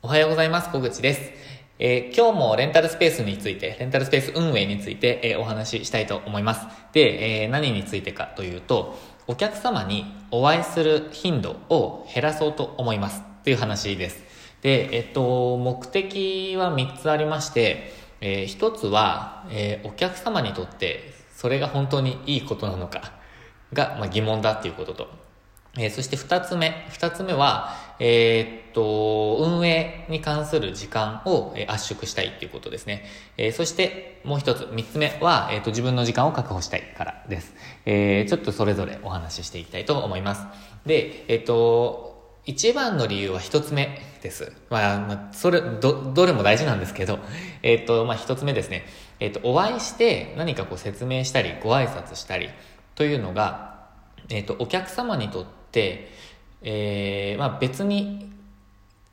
おはようございます。小口です。えー、今日もレンタルスペースについて、レンタルスペース運営について、えー、お話ししたいと思います。で、えー、何についてかというと、お客様にお会いする頻度を減らそうと思います。という話です。で、えっと、目的は3つありまして、えー、1つは、え、お客様にとってそれが本当にいいことなのかが、まあ、疑問だっていうことと、え、そして二つ目。二つ目は、え、と、運営に関する時間を、圧縮したいっていうことですね。えー、そしてもう一つ、三つ目は、えー、と、自分の時間を確保したいからです。えー、ちょっとそれぞれお話ししていきたいと思います。で、えっと、一番の理由は一つ目です。まあ、まあ、それ、ど、どれも大事なんですけど、えっと、まあ、一つ目ですね。えっと、お会いして何かこう説明したり、ご挨拶したりというのが、えっと、お客様にとって、えー、まあ別に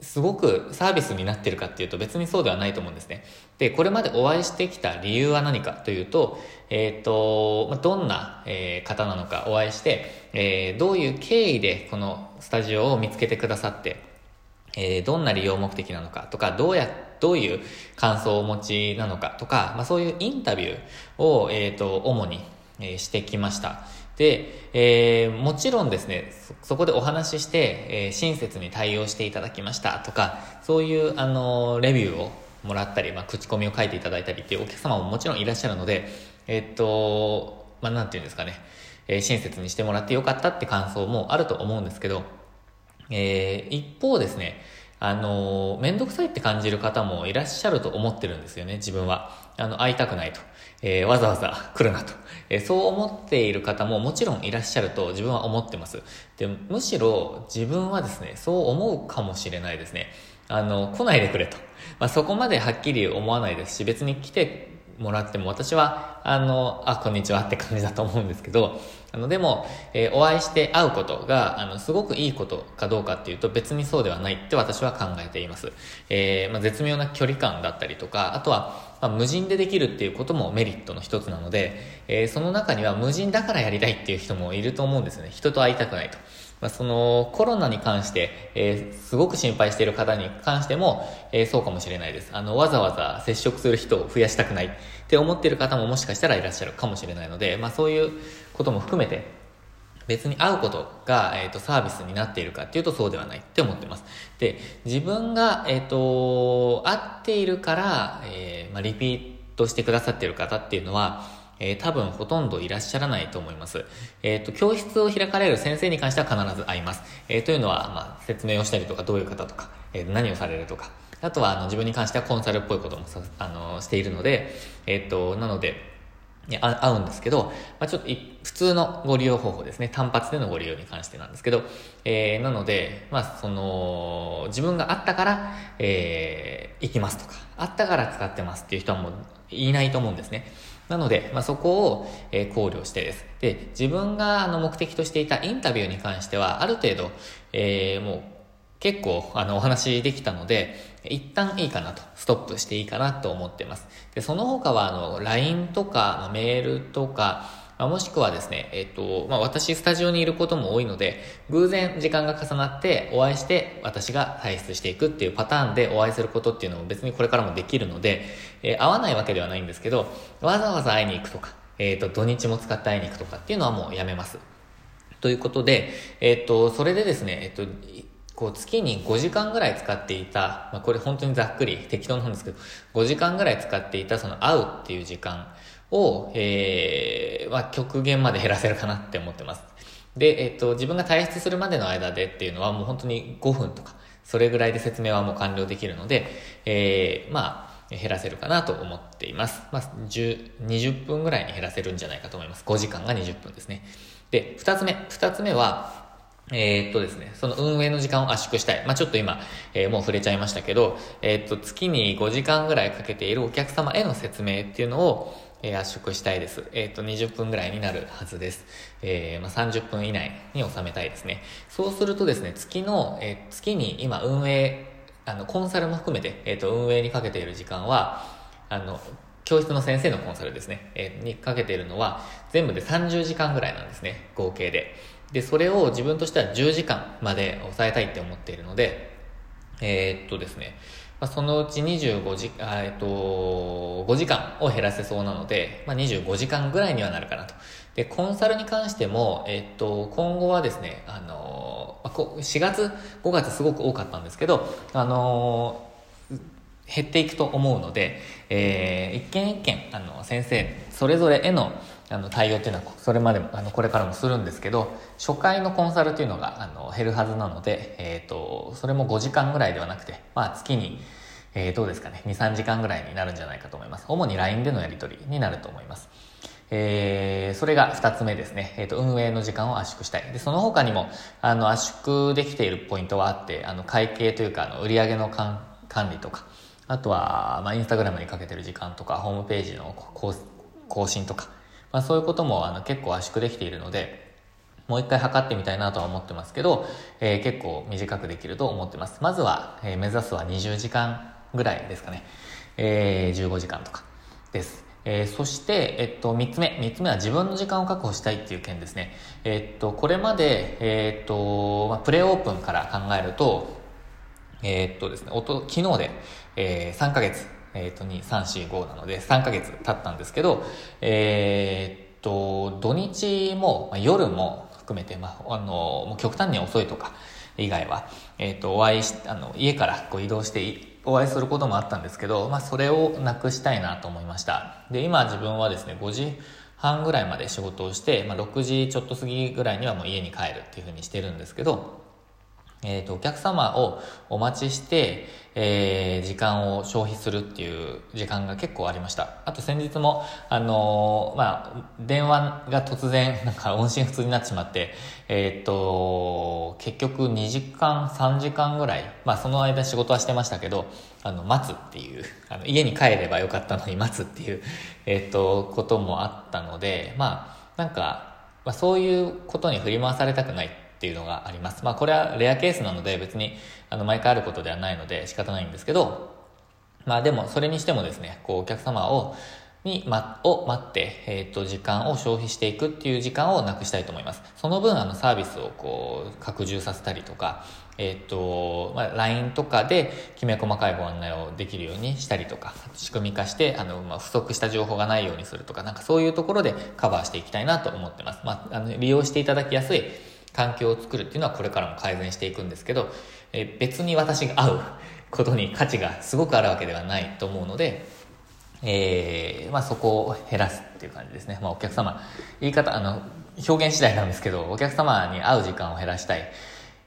すごくサービスになってるかっていうと別にそうではないと思うんですね。で、これまでお会いしてきた理由は何かというと、えっ、ー、と、どんな、えー、方なのかお会いして、えー、どういう経緯でこのスタジオを見つけてくださって、えー、どんな利用目的なのかとか、どうや、どういう感想をお持ちなのかとか、まあそういうインタビューを、えっ、と、主に、えしてきました。で、えー、もちろんですねそ、そこでお話しして、えー、親切に対応していただきましたとか、そういう、あの、レビューをもらったり、まあ、口コミを書いていただいたりっていうお客様ももちろんいらっしゃるので、え、っと、まあ、なんていうんですかね、え、親切にしてもらってよかったって感想もあると思うんですけど、え、一方ですね、あの、めんどくさいって感じる方もいらっしゃると思ってるんですよね、自分は。あの、会いたくないと。えー、わざわざ来るなと。えー、そう思っている方ももちろんいらっしゃると自分は思ってます。で、むしろ自分はですね、そう思うかもしれないですね。あの、来ないでくれと。まあ、そこまではっきり思わないですし、別に来てもらっても私は、あの、あ、こんにちはって感じだと思うんですけど、あの、でも、えー、お会いして会うことが、あの、すごくいいことかどうかっていうと別にそうではないって私は考えています。えー、まあ、絶妙な距離感だったりとか、あとは、まあ、無人でできるっていうこともメリットの一つなので、えー、その中には無人だからやりたいっていう人もいると思うんですね。人と会いたくないと。まあ、そのコロナに関して、えー、すごく心配している方に関しても、えー、そうかもしれないです。あの、わざわざ接触する人を増やしたくないって思っている方ももしかしたらいらっしゃるかもしれないので、まあそういうことも含めて、別に会うことが、えっ、ー、と、サービスになっているかっていうとそうではないって思ってます。で、自分が、えっ、ー、と、会っているから、えー、まあ、リピートしてくださっている方っていうのは、えー、多分ほとんどいらっしゃらないと思います。えっ、ー、と、教室を開かれる先生に関しては必ず会います。えー、というのは、まあ、説明をしたりとか、どういう方とか、え、何をされるとか、あとは、あの、自分に関してはコンサルっぽいこともさ、あの、しているので、えっ、と、なので、あ合うんですけど、まあ、ちょっと普通のご利用方法ですね。単発でのご利用に関してなんですけど、えー、なので、まあ、その、自分があったから、えー、行きますとか、あったから使ってますっていう人はもういないと思うんですね。なので、まあ、そこを、えー、考慮してです。で、自分があの目的としていたインタビューに関しては、ある程度、えー、もう結構あのお話できたので、一旦いいかなと、ストップしていいかなと思ってます。で、その他はあの LINE とかメールとか、あ、もしくはですね、えっ、と、まあ、私スタジオにいることも多いので、偶然時間が重なってお会いして私が退出していくっていうパターンでお会いすることっていうのも別にこれからもできるので、えー、会わないわけではないんですけど、わざわざ会いに行くとか、えっ、と、土日も使って会いに行くとかっていうのはもうやめます。ということで、えっ、と、それでですね、えっ、と、こう月に5時間ぐらい使っていた、まあ、これ本当にざっくり適当なんですけど、5時間ぐらい使っていたその会うっていう時間を、えー、まあ、極限まで減らせるかなって思ってます。で、えっ、と、自分が退出するまでの間でっていうのはもう本当に5分とか、それぐらいで説明はもう完了できるので、えー、まあ、減らせるかなと思っています。まあ、10、20分ぐらいに減らせるんじゃないかと思います。5時間が20分ですね。で、2つ目。2つ目は、えー、っとですね、その運営の時間を圧縮したい。まあ、ちょっと今、えー、もう触れちゃいましたけど、えー、っと、月に5時間ぐらいかけているお客様への説明っていうのを、えー、圧縮したいです。えっと、20分ぐらいになるはずです。えー、まあ、30分以内に収めたいですね。そうするとですね、月の、えー、月に今運営、あの、コンサルも含めて、えっと、運営にかけている時間は、あの、教室の先生のコンサルですね、えー、にかけているのは、全部で30時間ぐらいなんですね、合計で。で、それを自分としては10時間まで抑えたいって思っているので、えー、っとですね、まあ、そのうち25時、あえっと、5時間を減らせそうなので、まあ、25時間ぐらいにはなるかなと。で、コンサルに関しても、えっと、今後はですね、あの、4月、5月すごく多かったんですけど、あの、減っていくと思うので、えー、一件一件、あの、先生、それぞれへの、あの、対応っていうのは、それまでも、あの、これからもするんですけど、初回のコンサルっていうのが、あの、減るはずなので、えっ、ー、と、それも5時間ぐらいではなくて、まあ、月に、えー、どうですかね、2、3時間ぐらいになるんじゃないかと思います。主に LINE でのやり取りになると思います。えー、それが二つ目ですね。えっ、ー、と、運営の時間を圧縮したい。で、その他にも、あの、圧縮できているポイントはあって、あの、会計というか、あの、売上の管理とか、あとは、まあ、インスタグラムにかけてる時間とか、ホームページの更新とか、まあ、そういうことも、あの、結構圧縮できているので、もう一回測ってみたいなとは思ってますけど、えー、結構短くできると思ってます。まずは、えー、目指すは20時間ぐらいですかね。えー、15時間とかです。えー、そして、えっと、三つ目。三つ目は自分の時間を確保したいっていう件ですね。えっと、これまで、えっと、まあ、プレオープンから考えると、えっとですね、おと、昨日で、えー、3ヶ月、えっと、2、3、4、5なので、3ヶ月経ったんですけど、えー、っと、土日も、まあ、夜も含めて、まあ、あの、もう極端に遅いとか、以外は、えっ、と、お会いし、あの、家からこう移動してお会いすることもあったんですけど、まあ、それをなくしたいなと思いました。で、今自分はですね、5時半ぐらいまで仕事をして、まあ、6時ちょっと過ぎぐらいにはもう家に帰るっていうふうにしてるんですけど、えっ、ー、と、お客様をお待ちして、えー、時間を消費するっていう時間が結構ありました。あと先日も、あのー、まあ、電話が突然、なんか音信不通になってしまって、えっ、ー、と、結局2時間、3時間ぐらい、まあその間仕事はしてましたけど、あの、待つっていう、あの家に帰ればよかったのに 待つっていう、えっ、と、こともあったので、まあ、なんか、まあ、そういうことに振り回されたくないっていうのがあります。まあこれはレアケースなので別にあの毎回あることではないので仕方ないんですけど、まあでもそれにしてもですね、こうお客様をに、ま、を待って、えっ、ー、と、時間を消費していくっていう時間をなくしたいと思います。その分、あの、サービスをこう、拡充させたりとか、えっ、ー、と、まあ、LINE とかできめ細かいご案内をできるようにしたりとか、仕組み化して、あの、まあ、不足した情報がないようにするとか、なんかそういうところでカバーしていきたいなと思ってます。まあ、あの、利用していただきやすい環境を作るっていうのはこれからも改善していくんですけど、え別に私が会うことに価値がすごくあるわけではないと思うので、えー、まあそこを減らすっていう感じですね。まあお客様、言い方、あの、表現次第なんですけど、お客様に会う時間を減らしたい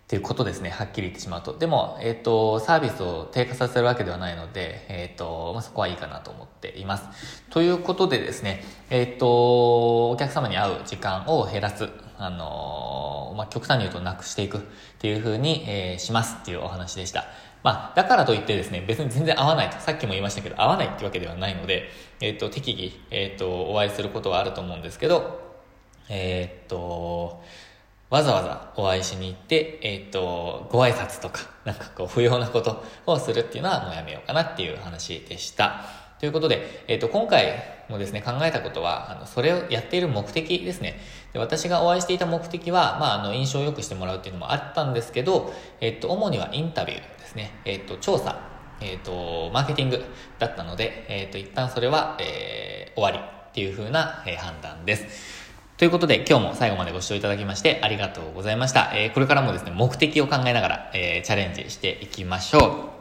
っていうことですね。はっきり言ってしまうと。でも、えっ、ー、と、サービスを低下させるわけではないので、えっ、ー、と、まあそこはいいかなと思っています。ということでですね、えっ、と、お客様に会う時間を減らす。あのまあ極端に言うとなくしていくっていうふうに、えしますっていうお話でした。まあ、だからといってですね、別に全然合わないと、さっきも言いましたけど、合わないってわけではないので、えっ、と、適宜、えっ、と、お会いすることはあると思うんですけど、えっ、と、わざわざお会いしに行って、えっ、と、ご挨拶とか、なんかこう、不要なことをするっていうのはもうやめようかなっていう話でした。ということで、えっ、と、今回、もですね、考えたことは、あの、それをやっている目的ですね。で私がお会いしていた目的は、まあ、あの、印象を良くしてもらうっていうのもあったんですけど、えっと、主にはインタビューですね。えっと、調査、えっと、マーケティングだったので、えっと、一旦それは、えー、終わりっていう風な、えー、判断です。ということで、今日も最後までご視聴いただきましてありがとうございました。えー、これからもですね、目的を考えながら、えー、チャレンジしていきましょう。